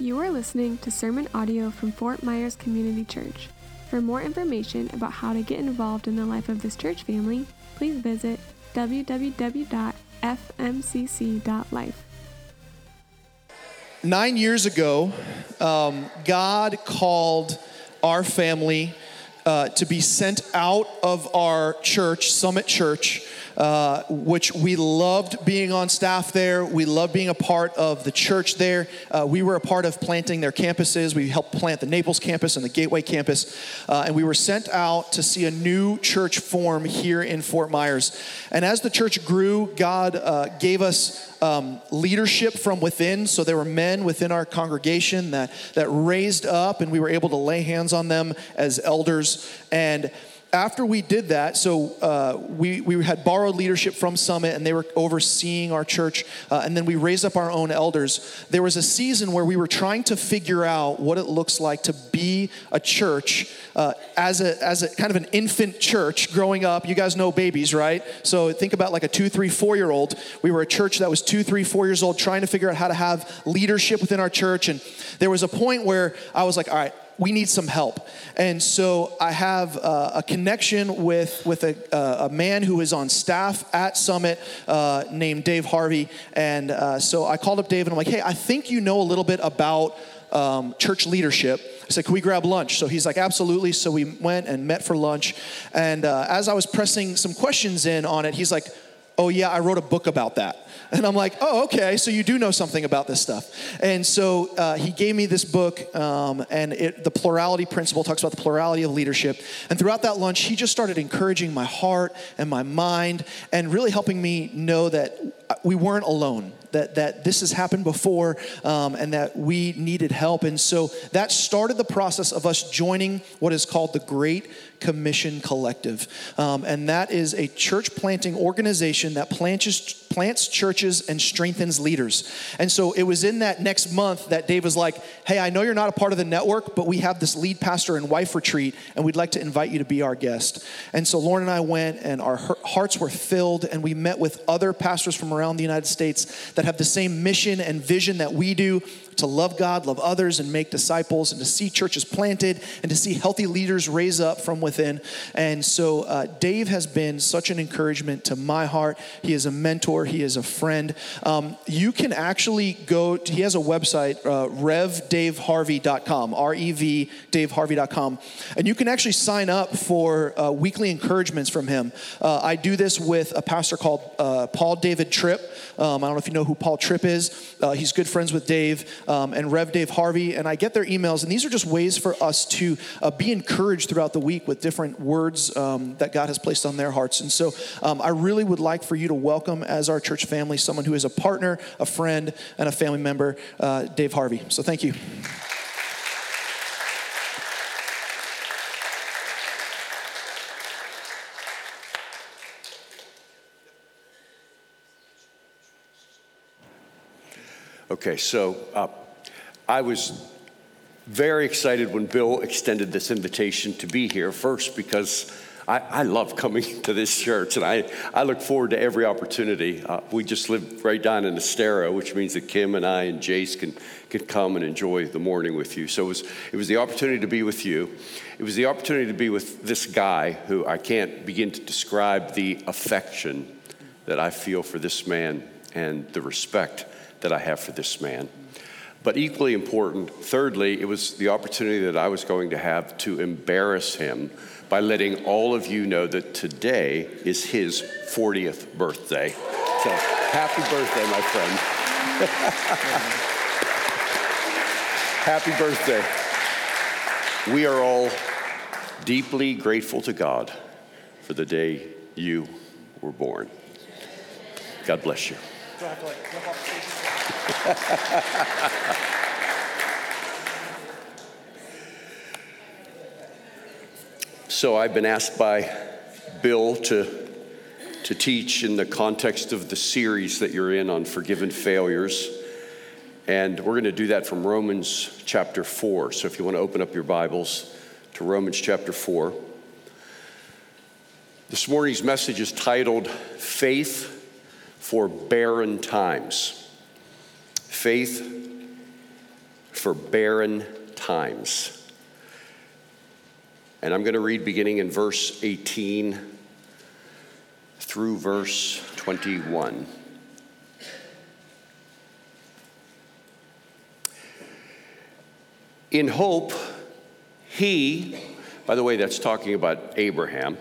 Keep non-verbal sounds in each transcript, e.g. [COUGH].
You are listening to sermon audio from Fort Myers Community Church. For more information about how to get involved in the life of this church family, please visit www.fmcc.life. Nine years ago, um, God called our family uh, to be sent out of our church, Summit Church, uh, which we loved being on staff there. We loved being a part of the church there. Uh, we were a part of planting their campuses. We helped plant the Naples campus and the Gateway campus. Uh, and we were sent out to see a new church form here in Fort Myers. And as the church grew, God uh, gave us um, leadership from within. So there were men within our congregation that, that raised up, and we were able to lay hands on them as elders. And after we did that, so uh, we, we had borrowed leadership from Summit and they were overseeing our church, uh, and then we raised up our own elders. There was a season where we were trying to figure out what it looks like to be a church uh, as, a, as a kind of an infant church growing up. You guys know babies, right? So think about like a two, three, four year old. We were a church that was two, three, four years old trying to figure out how to have leadership within our church. And there was a point where I was like, all right, we need some help. And so I have uh, a connection with, with a, uh, a man who is on staff at Summit uh, named Dave Harvey. And uh, so I called up Dave and I'm like, hey, I think you know a little bit about um, church leadership. I said, Can we grab lunch? So he's like, Absolutely. So we went and met for lunch. And uh, as I was pressing some questions in on it, he's like, Oh, yeah, I wrote a book about that. And I'm like, oh, okay, so you do know something about this stuff. And so uh, he gave me this book, um, and it, the plurality principle talks about the plurality of leadership. And throughout that lunch, he just started encouraging my heart and my mind and really helping me know that we weren't alone that, that this has happened before um, and that we needed help. And so that started the process of us joining what is called the Great Commission Collective. Um, and that is a church planting organization that plants, plants churches and strengthens leaders. And so it was in that next month that Dave was like, Hey, I know you're not a part of the network, but we have this lead pastor and wife retreat, and we'd like to invite you to be our guest. And so Lauren and I went, and our hearts were filled, and we met with other pastors from around the United States that have the same mission and vision that we do to love God, love others, and make disciples, and to see churches planted, and to see healthy leaders raise up from within. And so, uh, Dave has been such an encouragement to my heart. He is a mentor, he is a friend. Um, you can actually go, to, he has a website, uh, revdaveharvey.com, R E V, daveharvey.com. And you can actually sign up for uh, weekly encouragements from him. Uh, I do this with a pastor called uh, Paul David Tripp. Um, I don't know if you know who Paul Tripp is. Uh, he's good friends with Dave um, and Rev Dave Harvey, and I get their emails, and these are just ways for us to uh, be encouraged throughout the week with different words um, that God has placed on their hearts. And so um, I really would like for you to welcome as our church family someone who is a partner, a friend, and a family member, uh, Dave Harvey. So thank you. Okay, so uh, I was very excited when Bill extended this invitation to be here. First, because I, I love coming [LAUGHS] to this church, and I, I look forward to every opportunity. Uh, we just live right down in Estero, which means that Kim and I and Jace can, can come and enjoy the morning with you. So it was, it was the opportunity to be with you. It was the opportunity to be with this guy who I can't begin to describe the affection that I feel for this man and the respect that I have for this man. But equally important, thirdly, it was the opportunity that I was going to have to embarrass him by letting all of you know that today is his 40th birthday. So happy birthday, my friend. [LAUGHS] happy birthday. We are all deeply grateful to God for the day you were born. God bless you. So I've been asked by Bill to, to teach in the context of the series that you're in on forgiven failures. And we're going to do that from Romans chapter 4. So if you want to open up your Bibles to Romans chapter 4. This morning's message is titled Faith for Barren Times faith for barren times. And I'm going to read beginning in verse 18 through verse 21. In hope, he, by the way, that's talking about Abraham.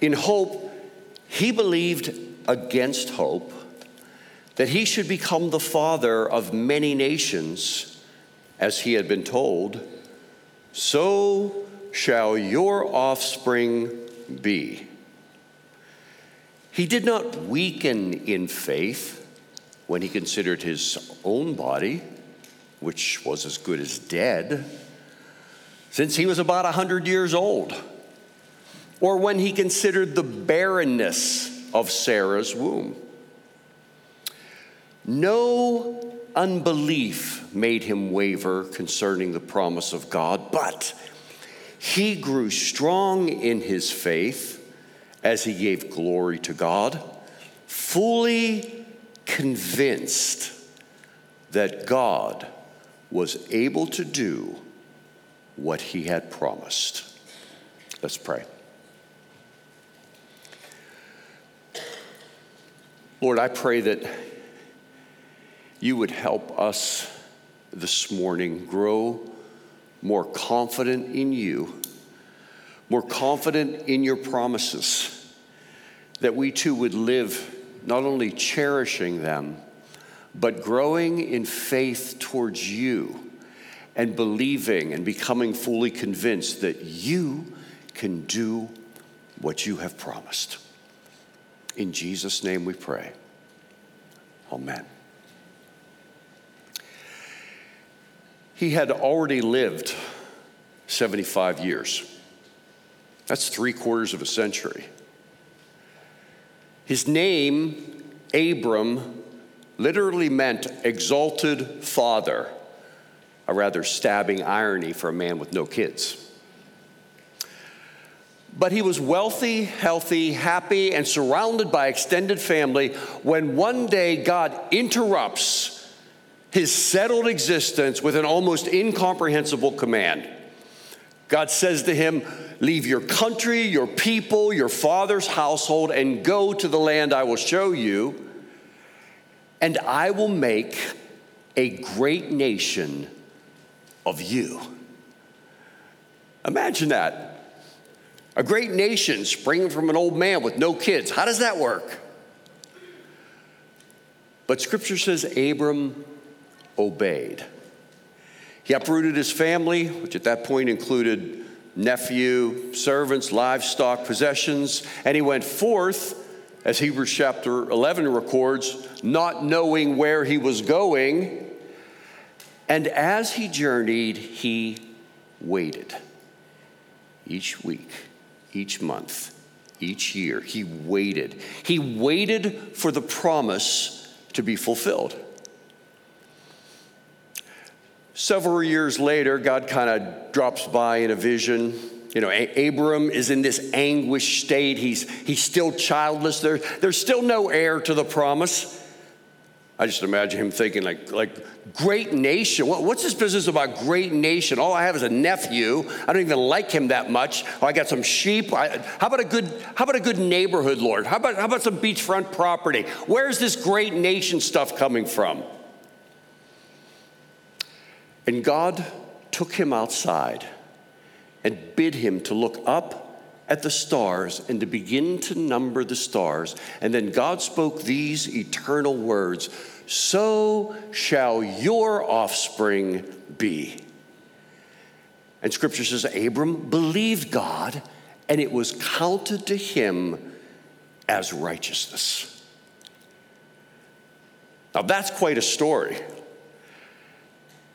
In hope, he believed against hope that he should become the father of many nations, as he had been told, so shall your offspring be. He did not weaken in faith when he considered his own body, which was as good as dead, since he was about a 100 years old, or when he considered the barrenness of Sarah's womb. No unbelief made him waver concerning the promise of God, but he grew strong in his faith as he gave glory to God, fully convinced that God was able to do what he had promised. Let's pray. Lord, I pray that you would help us this morning grow more confident in you, more confident in your promises, that we too would live not only cherishing them, but growing in faith towards you and believing and becoming fully convinced that you can do what you have promised. In Jesus' name we pray. Amen. He had already lived 75 years. That's three quarters of a century. His name, Abram, literally meant exalted father, a rather stabbing irony for a man with no kids. But he was wealthy, healthy, happy, and surrounded by extended family when one day God interrupts his settled existence with an almost incomprehensible command. God says to him, Leave your country, your people, your father's household, and go to the land I will show you, and I will make a great nation of you. Imagine that. A great nation springing from an old man with no kids. How does that work? But scripture says Abram obeyed. He uprooted his family, which at that point included nephew, servants, livestock, possessions, and he went forth, as Hebrews chapter 11 records, not knowing where he was going. And as he journeyed, he waited each week, each month, each year. He waited. He waited for the promise to be fulfilled. Several years later, God kind of drops by in a vision. You know, Abram is in this anguished state. He's, he's still childless. There, there's still no heir to the promise. I just imagine him thinking, like, like great nation. what's this business about great nation? All I have is a nephew. I don't even like him that much. Oh, I got some sheep. I, how about a good, how about a good neighborhood, Lord? How about, how about some beachfront property? Where's this great nation stuff coming from? And God took him outside and bid him to look up at the stars and to begin to number the stars. And then God spoke these eternal words So shall your offspring be. And scripture says Abram believed God, and it was counted to him as righteousness. Now, that's quite a story.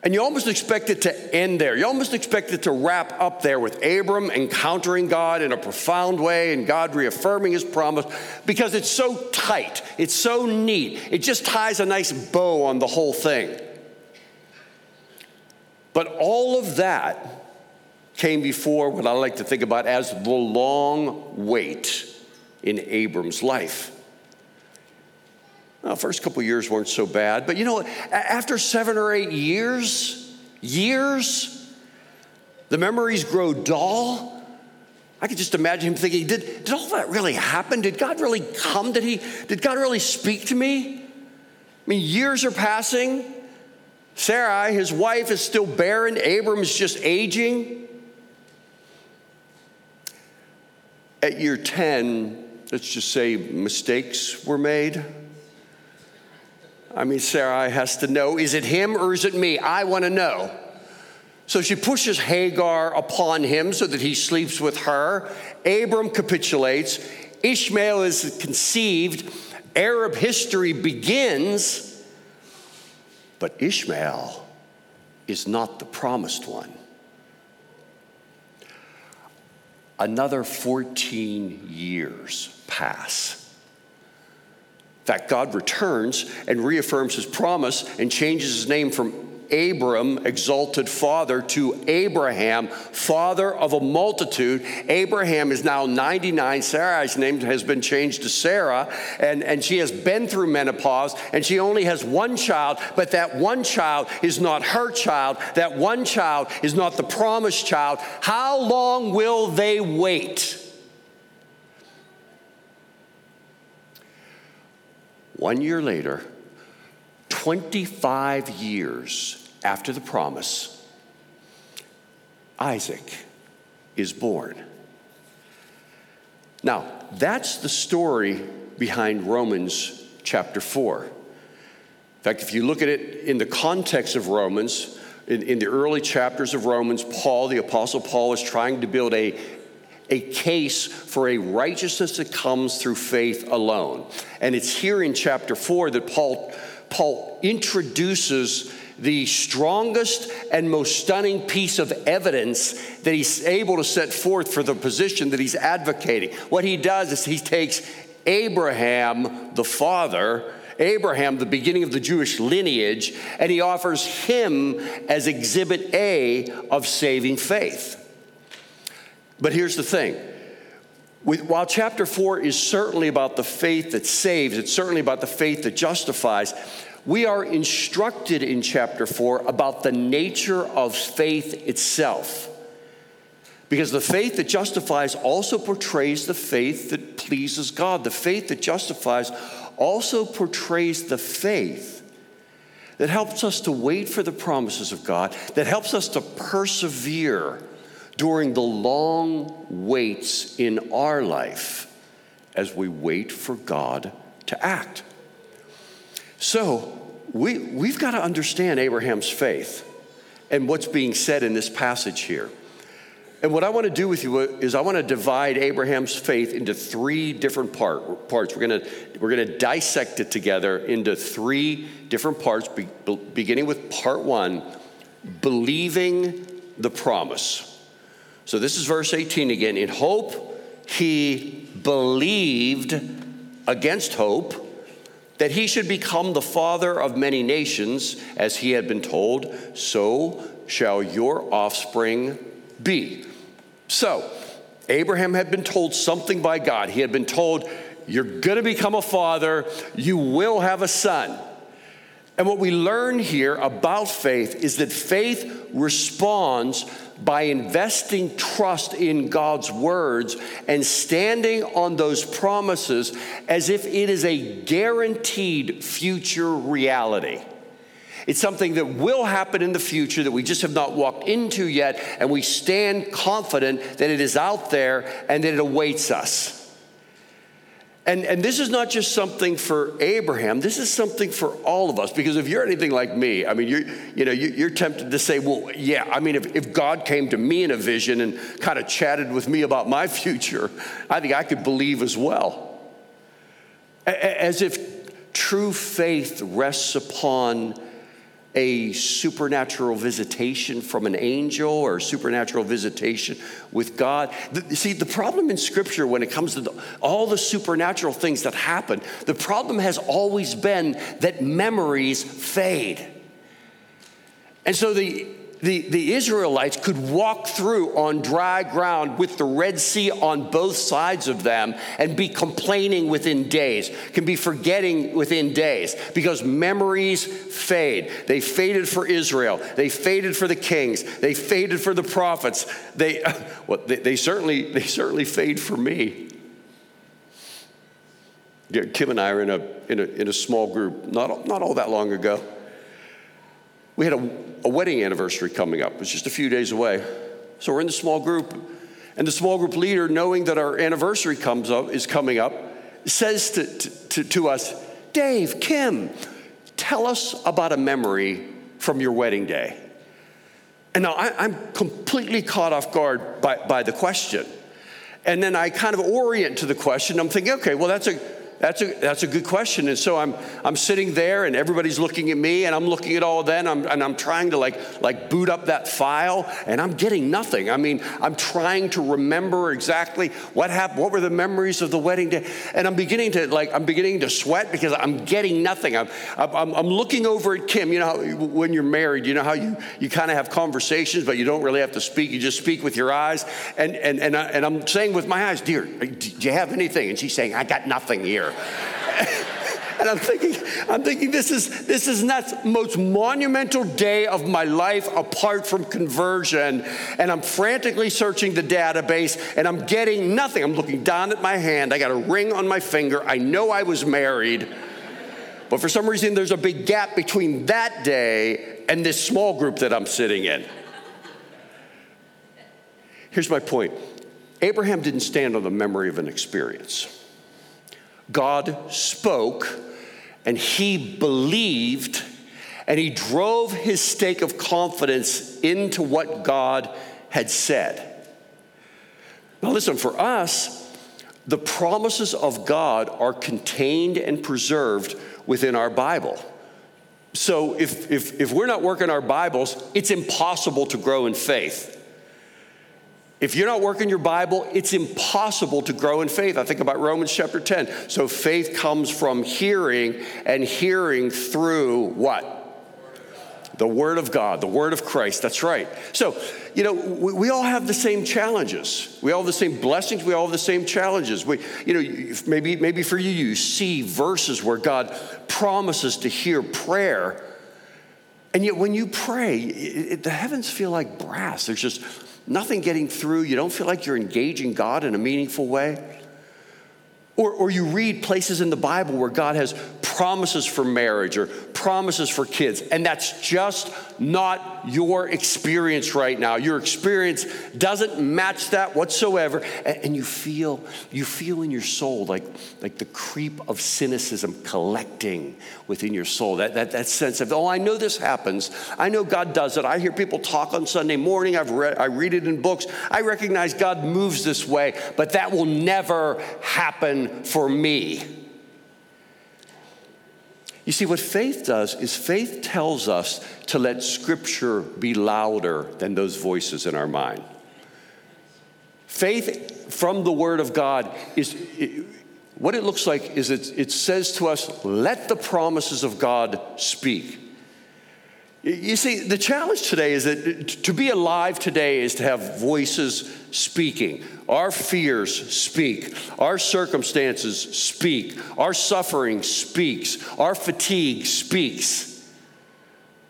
And you almost expect it to end there. You almost expect it to wrap up there with Abram encountering God in a profound way and God reaffirming his promise because it's so tight, it's so neat. It just ties a nice bow on the whole thing. But all of that came before what I like to think about as the long wait in Abram's life. Well, first couple years weren't so bad, but you know, after seven or eight years, years, the memories grow dull. I could just imagine him thinking, did, did all that really happen? Did God really come? Did he did God really speak to me? I mean, years are passing. Sarai, his wife, is still barren. Abram is just aging. At year 10, let's just say mistakes were made. I mean, Sarai has to know is it him or is it me? I want to know. So she pushes Hagar upon him so that he sleeps with her. Abram capitulates. Ishmael is conceived. Arab history begins. But Ishmael is not the promised one. Another 14 years pass. In fact, God returns and reaffirms his promise and changes his name from Abram, exalted father, to Abraham, father of a multitude. Abraham is now 99. Sarai's name has been changed to Sarah, and, and she has been through menopause, and she only has one child, but that one child is not her child. That one child is not the promised child. How long will they wait? One year later, 25 years after the promise, Isaac is born. Now, that's the story behind Romans chapter 4. In fact, if you look at it in the context of Romans, in, in, the early chapters of Romans, Paul, the Apostle Paul, is trying to build a, a case for a righteousness that comes through faith alone. And it's here in chapter 4 that Paul Paul introduces the strongest and most stunning piece of evidence that he's able to set forth for the position that he's advocating. What he does is he takes Abraham, the father, Abraham, the beginning of the Jewish lineage, and he offers him as exhibit A of saving faith. But here's the thing. While chapter four is certainly about the faith that saves, it's certainly about the faith that justifies, we are instructed in chapter 4 about the nature of faith itself. Because the faith that justifies also portrays the faith that pleases God. The faith that justifies also portrays the faith that helps us to wait for the promises of God, that helps us to persevere during the long waits in our life as we wait for God to act. So, we, we've got to understand Abraham's faith and what's being said in this passage here. And what I want to do with you is I want to divide Abraham's faith into three different part, parts. We're going to, we're going to dissect it together into three different parts, be, beginning with part one believing the promise. So this is verse 18 again. In hope, he believed against hope that he should become the father of many nations, as he had been told, so shall your offspring be. So, Abraham had been told something by God. He had been told, You're going to become a father, you will have a son. And what we learn here about faith is that faith responds by investing trust in God's words and standing on those promises as if it is a guaranteed future reality. It's something that will happen in the future that we just have not walked into yet, and we stand confident that it is out there and that it awaits us. And, and this is not just something for Abraham, this is something for all of us. Because if you're anything like me, I mean, you're, you know, you're tempted to say, well, yeah, I mean, if, if God came to me in a vision and kind of chatted with me about my [LAUGHS] future, I think I could believe as well. As if true faith rests upon a supernatural visitation from an angel or supernatural visitation with God. The, see, the problem in Scripture when it comes to the, all the supernatural things that happen, the problem has always been that memories fade. And so the the, the Israelites could walk through on dry ground with the Red Sea on both sides of them and be complaining within days, can be forgetting within days because memories fade. They faded for Israel, they faded for the kings, they faded for the prophets. They, [LAUGHS] well, they, they certainly, they certainly fade for me. Kim and I are in a, in a, in a small group not, not all that long ago. We had a, a wedding anniversary coming up. It's just a few days away. So we're in the small group, and the small group leader, knowing that our anniversary comes up, is coming up, says to, to, to us, Dave, Kim, tell us about a memory from your wedding day. And now I, am completely caught off guard by, by the question. And then I kind of orient to the question. I'm thinking, okay, well, that's a that's a, that's a good question. And so I'm, I'm sitting there and everybody's looking at me and I'm looking at all of that and I'm, and I'm trying to like, like boot up that file and I'm getting nothing. I mean, I'm trying to remember exactly what happened, what were the memories of the wedding day. And I'm beginning to like, I'm beginning to sweat because I'm getting nothing. I'm, I'm, I'm looking over at Kim. You know, how, when you're married, you know how you, you kind of have conversations, but you don't really have to speak. You just speak with your eyes. And, and, and, I, and I'm saying with my eyes, dear, do you have anything? And she's saying, I got nothing here. And I'm thinking, I'm thinking this is this is not the most monumental day of my life apart from conversion. And I'm frantically searching the database and I'm getting nothing. I'm looking down at my hand. I got a ring on my finger. I know I was married. But for some reason, there's a big gap between that day and this small group that I'm sitting in. Here's my point Abraham didn't stand on the memory of an experience. God spoke and he believed and he drove his stake of confidence into what God had said. Now, listen, for us, the promises of God are contained and preserved within our Bible. So, if, if, if we're not working our Bibles, it's impossible to grow in faith. If you're not working your Bible, it's impossible to grow in faith. I think about Romans chapter 10. So faith comes from hearing, and hearing through what? The Word of God, the Word of Christ. That's right. So, you know, we, we, all have the same challenges. We all have the same blessings. We all have the same challenges. We, you know, maybe, maybe for you, you see verses where God promises to hear prayer. And yet, when you pray, it, it, the heavens feel like brass. There's just nothing getting through, you don't feel like you're engaging God in a meaningful way. Or, or you read places in the Bible where God has promises for marriage or promises for kids, and that's just not your experience right now. Your experience doesn't match that whatsoever, and, and you feel you feel in your soul like like the creep of cynicism collecting within your soul. That that, that sense of oh, I know this happens. I know God does it. I hear people talk on Sunday morning. I've read I read it in books. I recognize God moves this way, but that will never happen for me. You see, what faith does is faith tells us to let Scripture be louder than those voices in our mind. Faith from the Word of God is it, what it looks like is it, it says to us, let the promises of God speak. You see, the challenge today is that to be alive today is to have voices speaking. Our fears speak. Our circumstances speak. Our suffering speaks. Our fatigue speaks.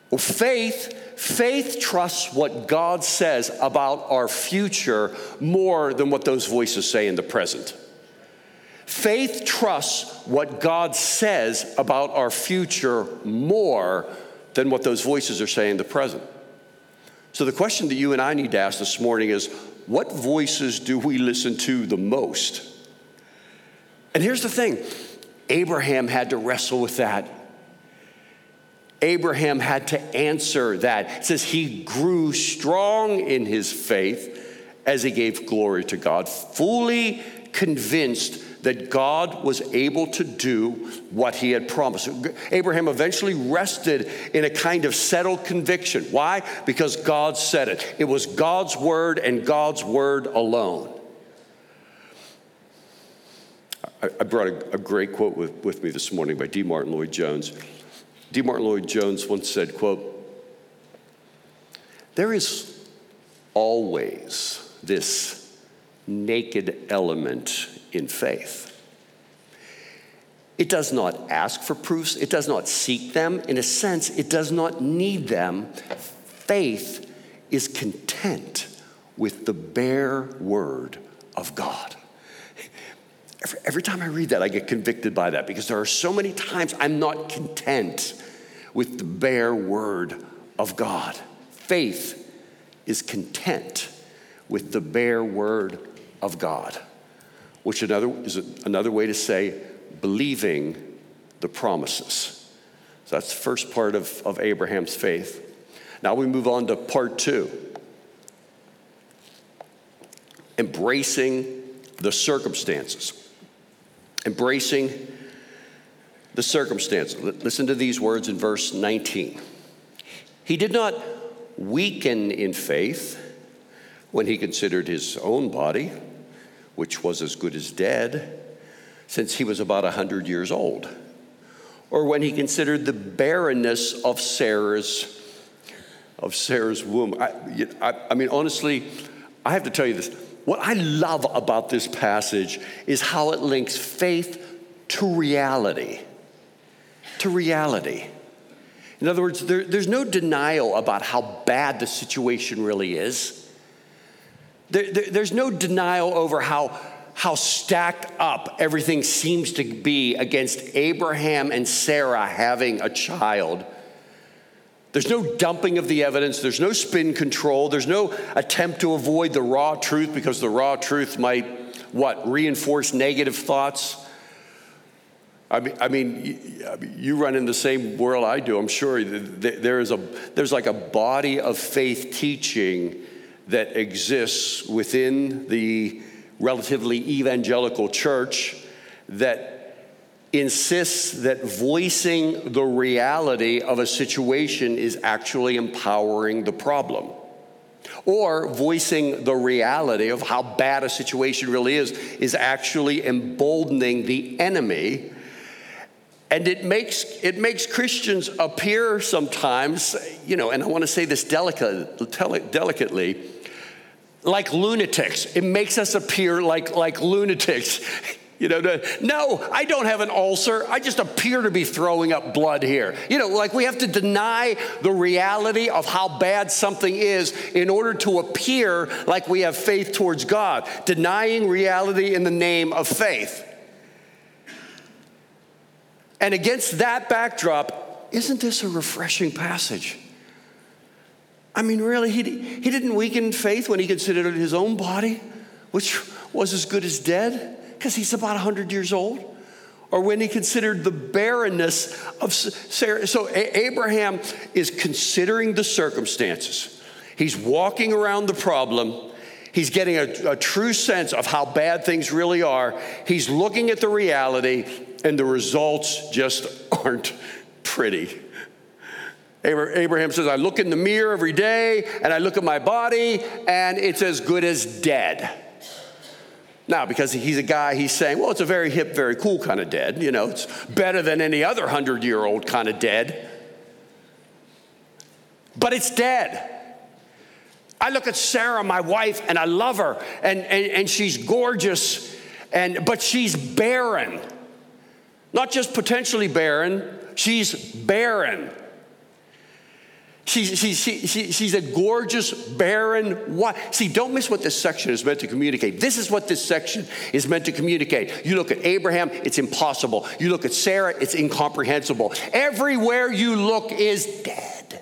Well, faith, faith trusts what God says about our future more than what those voices say in the present. Faith trusts what God says about our future more than what those voices are saying in the present. So, the question that you and I need to ask this morning is what voices do we listen to the most? And here's the thing Abraham had to wrestle with that. Abraham had to answer that. It says he grew strong in his faith as he gave glory to God, fully convinced that God was able to do what he had promised. Abraham eventually rested in a kind of settled conviction. Why? Because God said it. It was God's word and God's word alone. I, brought a, great quote with me this morning by D. Martyn Lloyd Jones. D. Martyn Lloyd Jones once said, quote, there is always this naked element in faith. It does not ask for proofs, it does not seek them. In a sense, it does not need them. Faith is content with the bare word of God. Every, time I read that, I get convicted by that because there are so many times I'm not content with the bare word of God. Faith is content with the bare word of God, which another, is another way to say believing the promises. So that's the first part of, of Abraham's faith. Now we move on to part two embracing the circumstances. Embracing the circumstances. Listen to these words in verse 19. He did not weaken in faith when he considered his own body, which was as good as dead, since he was about a 100 years old, or when he considered the barrenness of Sarah's of Sarah's womb. I, I, I mean, honestly, I have to tell you this. What I love about this passage is how it links faith to reality. To reality. In other words, there, there's no denial about how bad the situation really is. There, there, there's no denial over how, how stacked up everything seems to be against Abraham and Sarah having a child. There's no dumping of the evidence. There's no spin control. There's no attempt to avoid the raw truth because the raw truth might, what, reinforce negative thoughts? I mean, I mean, you run in the same world I do. I'm sure there is a there's like a body of faith teaching that exists within the relatively evangelical church that insists that voicing the reality of a situation is actually empowering the problem. Or voicing the reality of how bad a situation really is is actually emboldening the enemy and it makes, it makes Christians appear sometimes, you know, and I want to say this delicate, delicately, like lunatics. It makes us appear like, like lunatics. [LAUGHS] You know, no, I don't have an ulcer. I just appear to be throwing up blood here. You know, like we have to deny the reality of how bad something is in order to appear like we have faith towards God, denying reality in the name of faith. And against that backdrop, isn't this a refreshing passage? I mean, really, he, he didn't weaken faith when he considered his own body, which was as good as dead, because he's about 100 years old. Or when he considered the barrenness of Sarah. So Abraham is considering the circumstances. He's walking around the problem. He's getting a, a true sense of how bad things really are. He's looking at the reality and the results just [LAUGHS] aren't pretty. Abraham says, I look in the mirror every day and I look at my body and it's as good as dead. Now, because he's a guy, he's saying, well, it's a very hip, very cool kind of dead. You know, it's better than any other hundred year old kind of dead. But it's dead. I look at Sarah, my wife, and I love her, and, and, and she's gorgeous, and, but she's barren. Not just potentially barren, she's barren. She, she's a gorgeous, barren wife. See, don't miss what this section is meant to communicate. This is what this section is meant to communicate. You look at Abraham, it's impossible. You look at Sarah, it's incomprehensible. Everywhere you look is dead.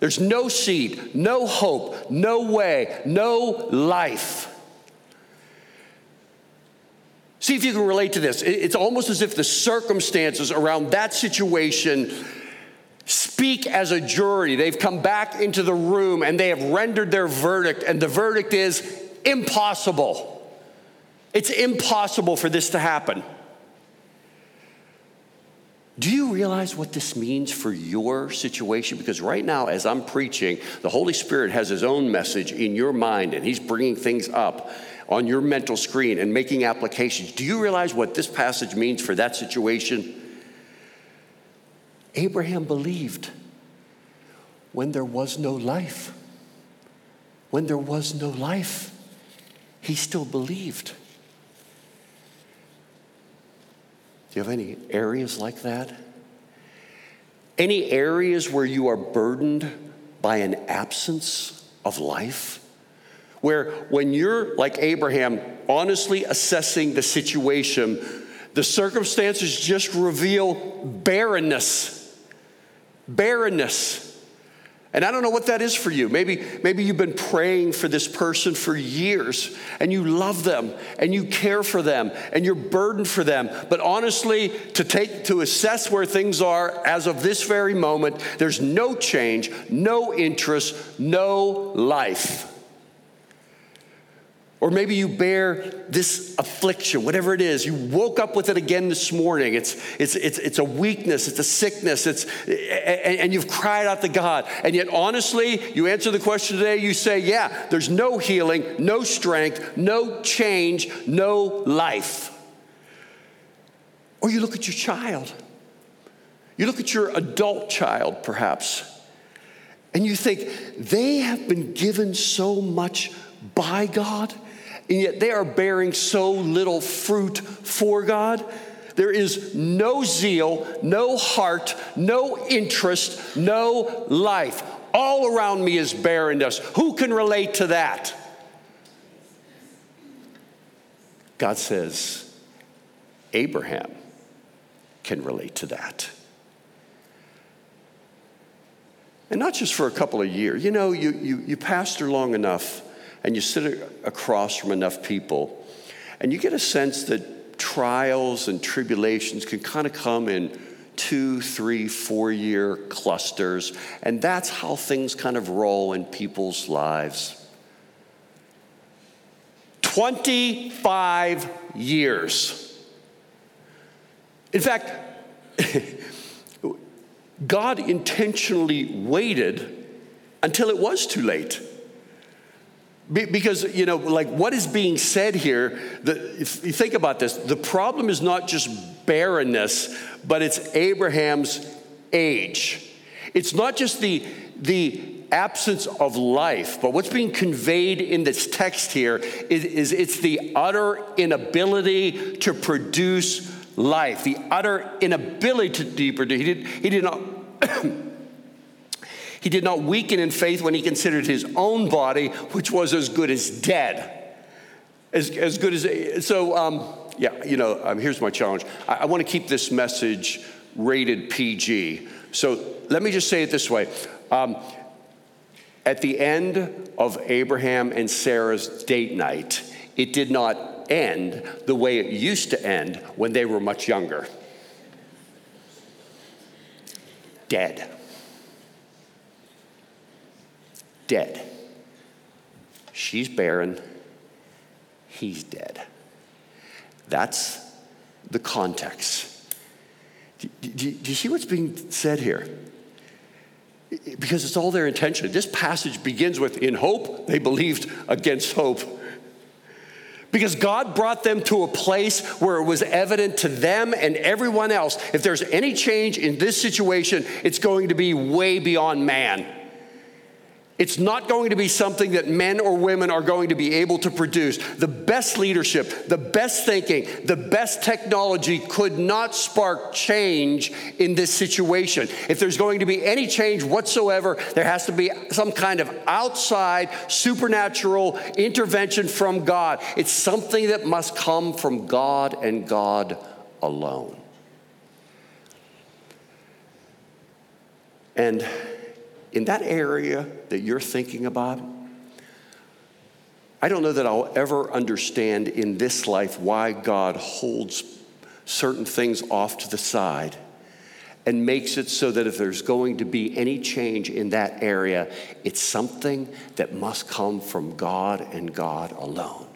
There's no seed, no hope, no way, no life. See if you can relate to this. It's almost as if the circumstances around that situation speak as a jury. They've come back into the room and they have rendered their verdict, and the verdict is impossible. It's impossible for this to happen. Do you realize what this means for your situation? Because right now, as I'm preaching, the Holy Spirit has His own message in your mind and He's bringing things up on your mental screen and making applications. Do you realize what this passage means for that situation? Abraham believed. when there was no life. When there was no life, he still believed. Do you have any areas like that? Any areas where you are burdened by an absence of life? Where, when you're like Abraham, honestly assessing the situation, the circumstances just reveal barrenness. Barrenness. And I don't know what that is for you. Maybe, maybe you've been praying for this person for years and you love them and you care for them and you're burdened for them. But honestly, to take to assess where things are as of this very moment, there's no change, no interest, no life. Or maybe you bear this affliction, whatever it is. You woke up with it again this morning. It's, it's, it's, it's a weakness, it's a sickness, it's, and, you've cried out to God. And yet, honestly, you answer the question today, you say, Yeah, there's no healing, no strength, no change, no life. Or you look at your child. You look at your adult child, perhaps, and you think, they have been given so much by God and yet they are bearing so little fruit for God. There is no zeal, no heart, no interest, no life. All around me is barrenness. Who can relate to that? God says, Abraham can relate to that. And not just for a couple of years. You know, you, you, you pastor long enough and you sit across from enough people, and you get a sense that trials and tribulations can kind of come in two, three, four year clusters, and that's how things kind of roll in people's lives. 25 years. In fact, [LAUGHS] God intentionally waited until it was too late. Because, you know, like what is being said here, the, if you think about this, the problem is not just barrenness, but it's Abraham's age. It's not just the, the absence of life, but what's being conveyed in this text here is, is it's the utter inability to produce life, the utter inability to produce. He did, he did not. [COUGHS] He did not weaken in faith when he considered his own body, which was as good as dead. As, as good as, so, um, yeah, you know, um, here's my challenge. I, I want to keep this message rated PG. So let me just say it this way. Um, at the end of Abraham and Sarah's date night, it did not end the way it used to end when they were much younger. Dead. Dead. She's barren. He's dead. That's the context. Do, do, do, you see what's being said here? Because it's all their intention. This passage begins with, in hope, they believed against hope. Because God brought them to a place where it was evident to them and everyone else if there's any change in this situation, it's going to be way beyond man. It's not going to be something that men or women are going to be able to produce. The best leadership, the best thinking, the best technology could not spark change in this situation. If there's going to be any change whatsoever, there has to be some kind of outside supernatural intervention from God. It's something that must come from God and God alone. And in that area that you're thinking about, I don't know that I'll ever understand in this life why God holds certain things off to the side and makes it so that if there's going to be any change in that area, it's something that must come from God and God alone.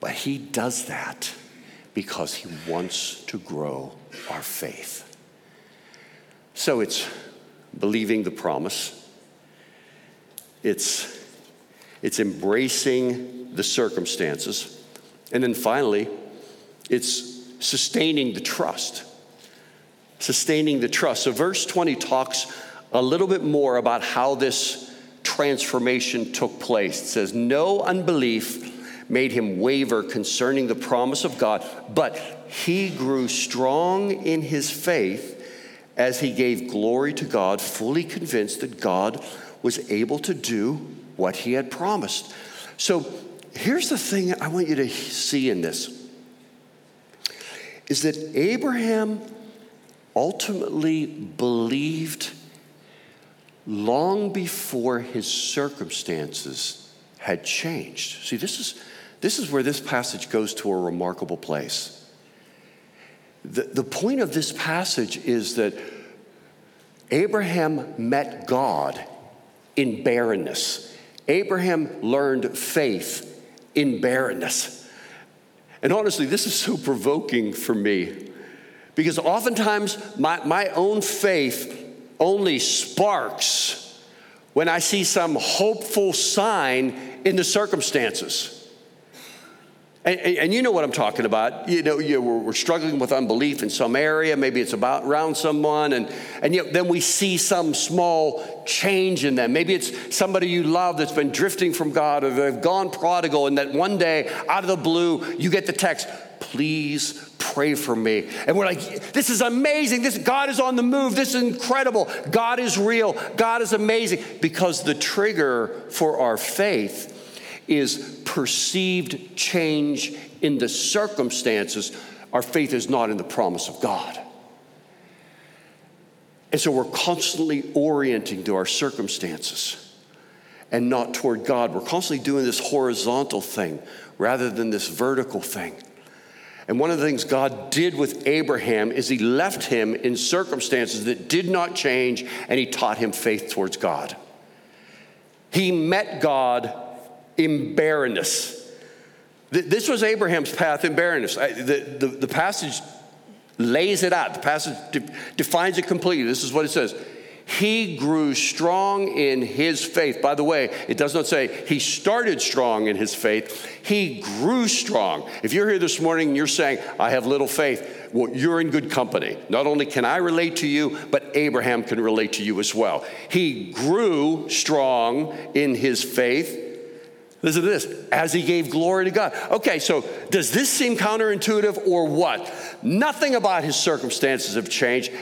But He does that because He wants to grow our faith. So it's believing the promise, it's, it's embracing the circumstances, and then finally, it's sustaining the trust. Sustaining the trust. So, verse 20 talks a little bit more about how this transformation took place. It says, No unbelief made him waver concerning the promise of God, but he grew strong in his faith as he gave glory to God, fully convinced that God was able to do what he had promised. So here's the thing I want you to see in this is that Abraham ultimately believed long before his circumstances had changed. See, this is, this is where this passage goes to a remarkable place. The, the point of this passage is that Abraham met God in barrenness. Abraham learned faith in barrenness. And honestly, this is so provoking for me because oftentimes my, my own faith only sparks when I see some hopeful sign in the circumstances. And, and, you know what I'm talking about. You know, you, we're, we're, struggling with unbelief in some area. Maybe it's about around someone, and, and yet then we see some small change in them. Maybe it's somebody you love that's been drifting from God, or they've gone prodigal, and that one day, out of the blue, you get the text, please pray for me. And we're like, this is amazing. This God is on the move. This is incredible. God is real. God is amazing. Because the trigger for our faith is perceived change in the circumstances. Our faith is not in the promise of God. And so we're constantly orienting to our circumstances and not toward God. We're constantly doing this horizontal thing rather than this vertical thing. And one of the things God did with Abraham is he left him in circumstances that did not change and he taught him faith towards God. He met God in barrenness. This was Abraham's path in barrenness. The, the, the passage lays it out, the passage de- defines it completely. This is what it says he grew strong in his faith. By the way, it does not say he started strong in his faith, he grew strong. If you're here this morning and you're saying, I have little faith, well, you're in good company. Not only can I relate to you, but Abraham can relate to you as well. He grew strong in his faith. Listen to this as he gave glory to God. Okay, so does this seem counterintuitive or what? Nothing about his circumstances have changed.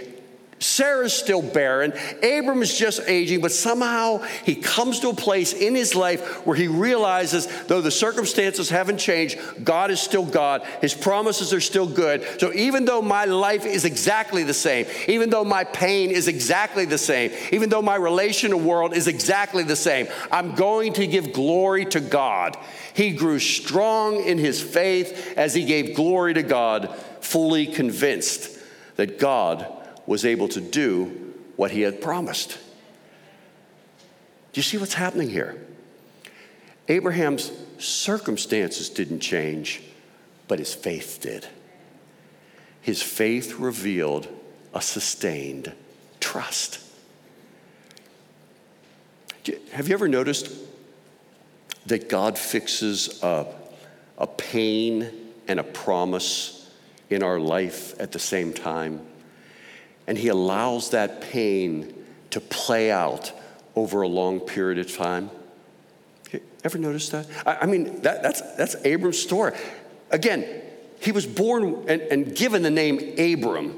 Sarah's still barren. Abram is just aging, but somehow he comes to a place in his life where he realizes, though the circumstances haven't changed, God is still God. His promises are still good. So even though my life is exactly the same, even though my pain is exactly the same, even though my relational world is exactly the same, I'm going to give glory to God. He grew strong in his faith as he gave glory to God, fully convinced that God was able to do what he had promised. Do you see what's happening here? Abraham's circumstances didn't change, but his faith did. His faith revealed a sustained trust. Have you ever noticed that God fixes a, a pain and a promise in our life at the same time? And he allows that pain to play out over a long period of time. Ever notice that? I, I mean, that, that's, that's Abram's story. Again, he was born and, and given the name Abram,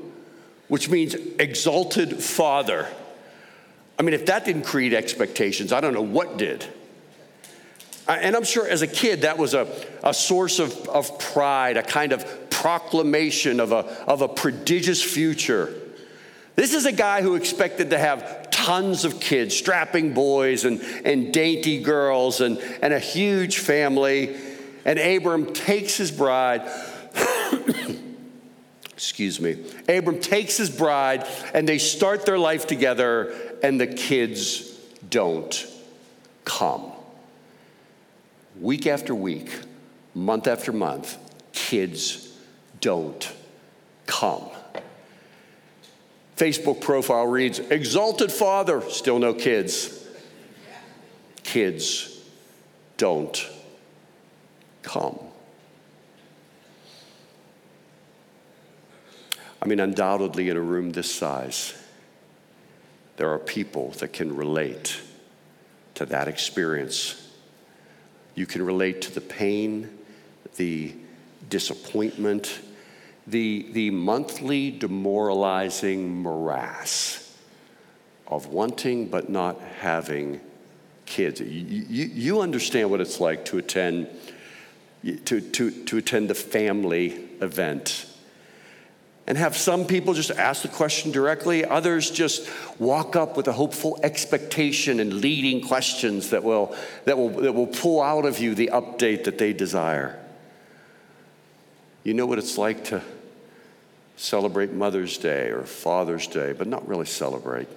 which means exalted father. I mean, if that didn't create expectations, I don't know what did. And I'm sure as a kid, that was a, a source of, of pride, a kind of proclamation of a, of a prodigious future. This is a guy who expected to have tons of kids, strapping boys and, and dainty girls and, and a huge family. And Abram takes his bride. [COUGHS] Excuse me. Abram takes his bride and they start their life together, and the kids don't come. Week after week, month after month, kids don't come. Facebook profile reads Exalted Father, still no kids. Kids don't come. I mean, undoubtedly, in a room this size, there are people that can relate to that experience. You can relate to the pain, the disappointment, the, the monthly demoralizing morass of wanting but not having kids. You, you, you understand what it's like to attend, to, to, to attend the family event and have some people just ask the question directly, others just walk up with a hopeful expectation and leading questions that will, that will, that will pull out of you the update that they desire. You know what it's like to celebrate Mother's Day or Father's Day, but not really celebrate.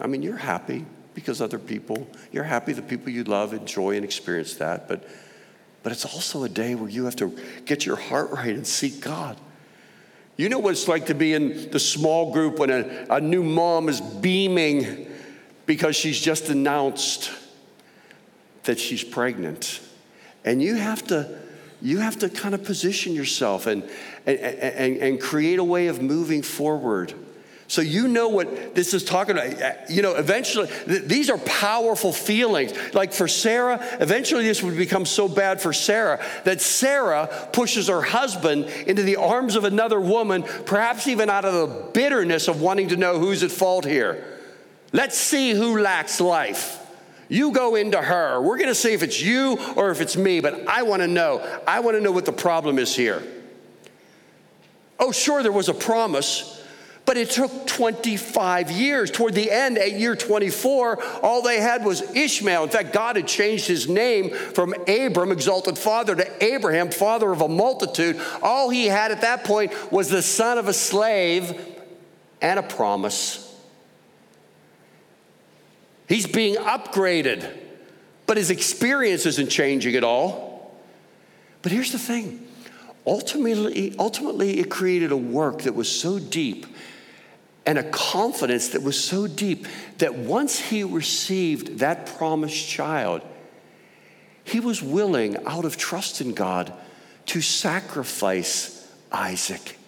I mean, you're happy because other people, you're happy the people you love enjoy and experience that, but, but it's also a day where you have to get your heart right and seek God. You know what it's like to be in the small group when a, a new mom is beaming because she's just announced that she's pregnant. And you have to, you have to kind of position yourself and, and, and, and create a way of moving forward. So you know what this is talking about. You know, eventually, th- these are powerful feelings. Like for Sarah, eventually this would become so bad for Sarah that Sarah pushes her husband into the arms of another woman, perhaps even out of the bitterness of wanting to know who's at fault here. Let's see who lacks life. You go into her. We're going to see if it's you or if it's me, but I want to know. I want to know what the problem is here. Oh, sure, there was a promise but it took 25 years. Toward the end, at year 24, all they had was Ishmael. In fact, God had changed his name from Abram, exalted father, to Abraham, father of a multitude. All he had at that point was the son of a slave and a promise. He's being upgraded, but his experience isn't changing at all. But here's the thing ultimately, ultimately it created a work that was so deep and a confidence that was so deep that once he received that promised child, he was willing, out of trust in God, to sacrifice Isaac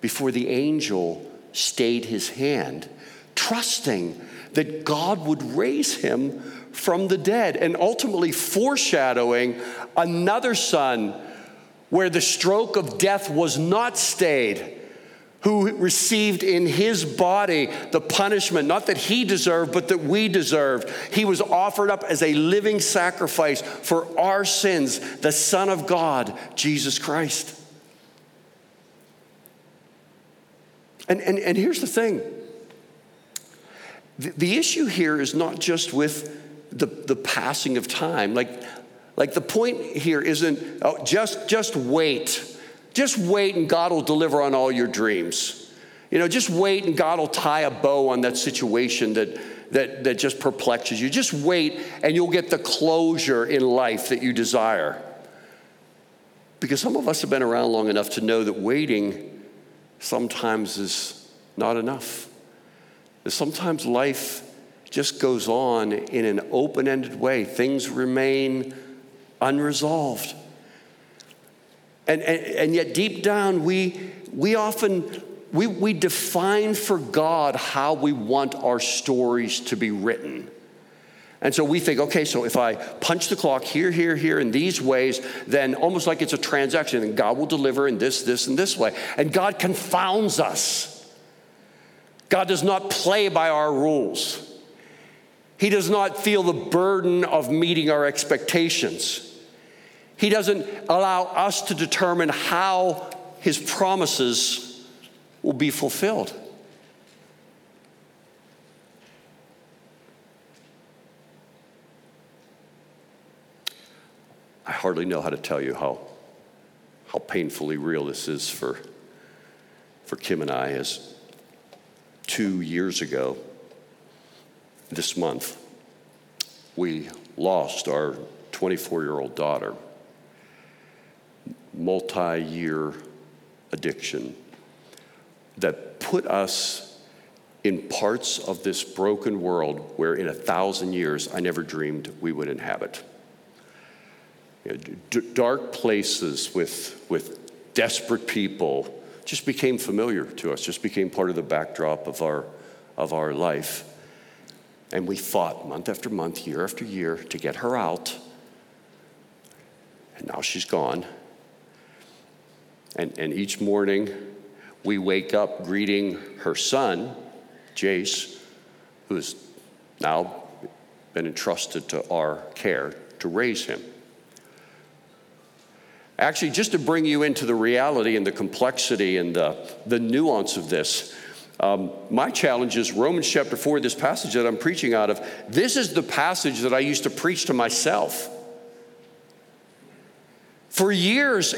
before the angel stayed his hand, trusting that God would raise him from the dead, and ultimately foreshadowing another son where the stroke of death was not stayed who received in his body the punishment, not that he deserved, but that we deserved. He was offered up as a living sacrifice for our sins, the Son of God, Jesus Christ. And, and, and here's the thing the, the issue here is not just with the, the passing of time. Like, like the point here isn't, oh, just, just wait just wait and God will deliver on all your dreams. You know, just wait and God will tie a bow on that situation that, that, that just perplexes you. Just wait and you'll get the closure in life that you desire. Because some of us have been around long enough to know that waiting sometimes is not enough. That sometimes life just goes on in an open ended way, things remain unresolved. And, and, and yet, deep down, we, we often we, we define for God how we want our stories to be written. And so we think, okay, so if I punch the clock here, here, here in these ways, then almost like it's a transaction, and God will deliver in this, this, and this way. And God confounds us. God does not play by our rules. He does not feel the burden of meeting our expectations. He doesn't allow us to determine how his promises will be fulfilled. I hardly know how to tell you how, how painfully real this is for, for Kim and I, as two years ago, this month, we lost our 24 year old daughter multi year addiction that put us in parts of this broken world where in a thousand years I never dreamed we would inhabit. You know, d- dark places with, with desperate people just became familiar to us, just became part of the backdrop of our, of our life. And we fought month after month, year after year to get her out. And now she's gone. And, and each morning, we wake up greeting her son, Jace, who's now been entrusted to our care to raise him. Actually, just to bring you into the reality and the complexity and the, the nuance of this, um, my challenge is Romans chapter 4, this passage that I'm preaching out of. This is the passage that I used to preach to myself. For years,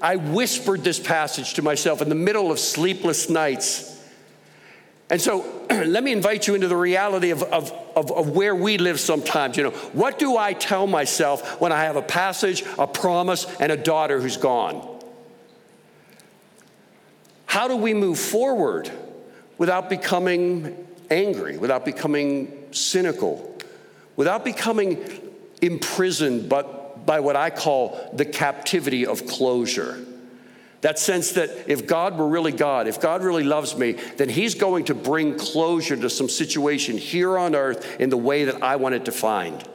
I whispered this passage to myself in the middle of sleepless nights. And so [CLEARS THROAT] let me invite you into the reality of, of, of, of, where we live sometimes. You know, what do I tell myself when I have a passage, a promise, and a daughter who's gone? How do we move forward without becoming angry, without becoming cynical, without becoming imprisoned but by what I call the captivity of closure. That sense that if God were really God, if God really loves me, then He's going to bring closure to some situation here on earth in the way that I want it defined.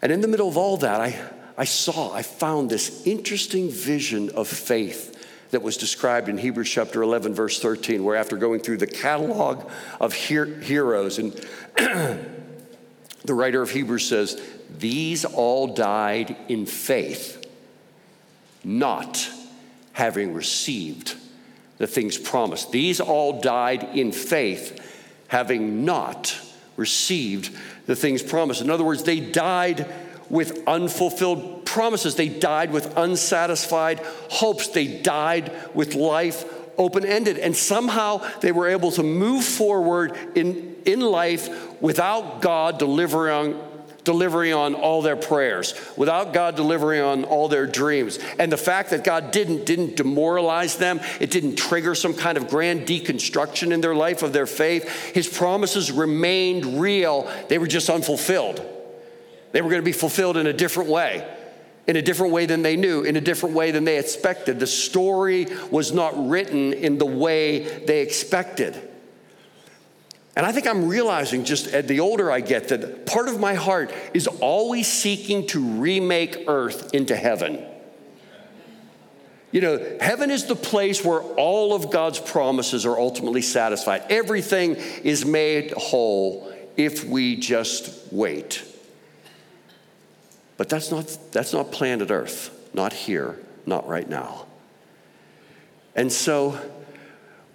And in the middle of all that, I, I saw, I found this interesting vision of faith that was described in Hebrews chapter 11, verse 13, where after going through the catalog of heroes and [CLEARS THROAT] The writer of Hebrews says, These all died in faith, not having received the things promised. These all died in faith, having not received the things promised. In other words, they died with unfulfilled promises, they died with unsatisfied hopes, they died with life open ended. And somehow they were able to move forward in, in life without God delivering delivering on all their prayers, without God delivering on all their dreams. And the fact that God didn't didn't demoralize them, it didn't trigger some kind of grand deconstruction in their life of their faith. His promises remained real. They were just unfulfilled. They were going to be fulfilled in a different way. In a different way than they knew, in a different way than they expected. The story was not written in the way they expected. And I think I'm realizing just at the older I get that part of my heart is always seeking to remake earth into heaven. You know, heaven is the place where all of God's promises are ultimately satisfied. Everything is made whole if we just wait. But that's not, that's not planet earth, not here, not right now. And so,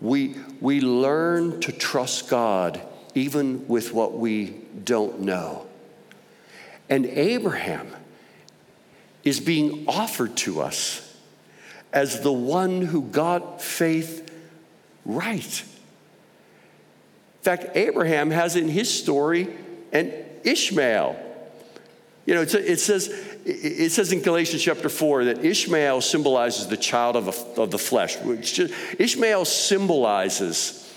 we, we learn to trust God even with what we don't know. And Abraham is being offered to us as the one who got faith right. In fact, Abraham has in his story an Ishmael. You know, it says, it says in Galatians chapter 4 that Ishmael symbolizes the child of, a, of the flesh. Ishmael symbolizes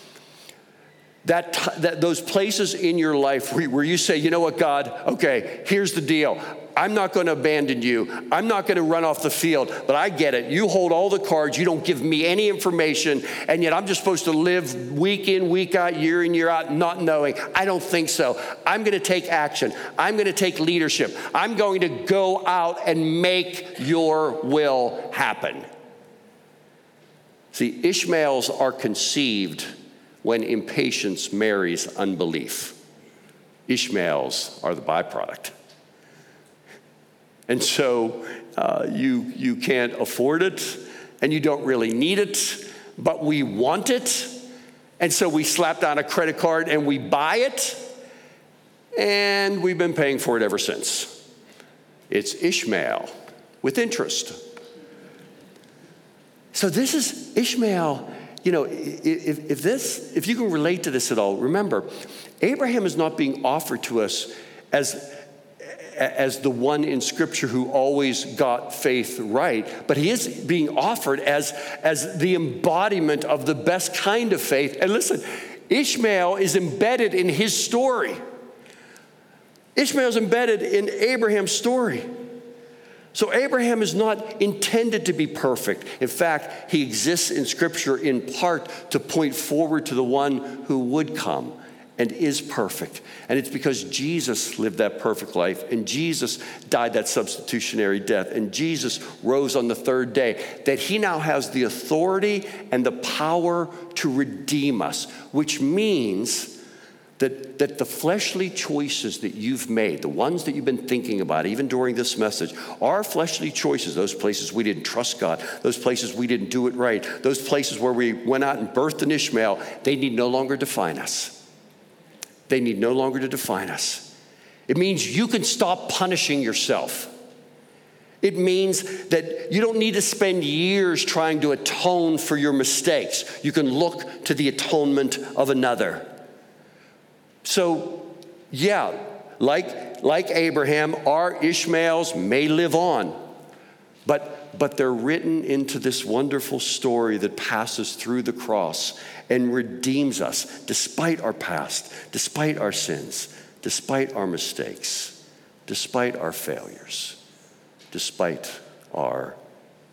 that, that those places in your life where you say, you know what, God, okay, here's the deal. I'm not going to abandon you. I'm not going to run off the field, but I get it. You hold all the cards. You don't give me any information, and yet I'm just supposed to live week in, week out, year in, year out, not knowing. I don't think so. I'm going to take action. I'm going to take leadership. I'm going to go out and make your will happen. See, Ishmaels are conceived when impatience marries unbelief. Ishmaels are the byproduct. And so uh, you, you can't afford it and you don't really need it, but we want it. And so we slap down a credit card and we buy it, and we've been paying for it ever since. It's Ishmael with interest. So this is Ishmael. You know, if, if this, if you can relate to this at all, remember, Abraham is not being offered to us as as the one in Scripture who always got faith right, but he is being offered as, as the embodiment of the best kind of faith. And listen, Ishmael is embedded in his story. Ishmael is embedded in Abraham's story. So, Abraham is not intended to be perfect. In fact, he exists in Scripture in part to point forward to the one who would come and is perfect. And it's because Jesus lived that perfect life and Jesus died that substitutionary death and Jesus rose on the third day that he now has the authority and the power to redeem us, which means that, that the fleshly choices that you've made, the ones that you've been thinking about, even during this message, are fleshly choices, those places we didn't trust God, those places we didn't do it right, those places where we went out and birthed an Ishmael, they need no longer define us. They need no longer to define us. It means you can stop punishing yourself. It means that you don't need to spend years trying to atone for your mistakes. You can look to the atonement of another. So, yeah, like, like Abraham, our Ishmaels may live on, but, but they're written into this wonderful story that passes through the cross and redeems us despite our past, despite our sins, despite our mistakes, despite our failures, despite our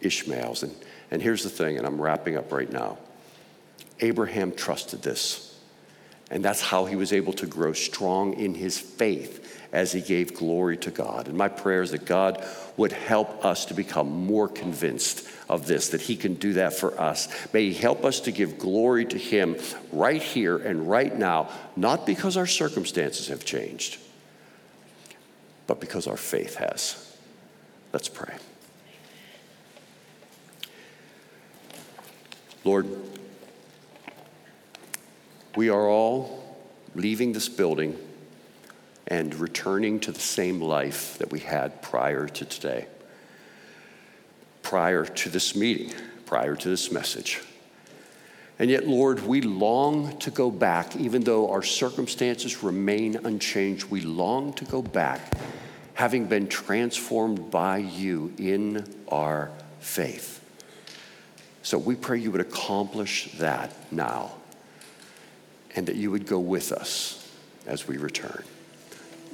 Ishmaels. And, and here's the thing, and I'm wrapping up right now Abraham trusted this. And that's how he was able to grow strong in his faith as he gave glory to God. And my prayer is that God would help us to become more convinced of this, that he can do that for us. May he help us to give glory to him right here and right now, not because our circumstances have changed, but because our faith has. Let's pray. Lord, we are all leaving this building and returning to the same life that we had prior to today, prior to this meeting, prior to this message. And yet, Lord, we long to go back, even though our circumstances remain unchanged, we long to go back, having been transformed by you in our faith. So we pray you would accomplish that now and that you would go with us as we return.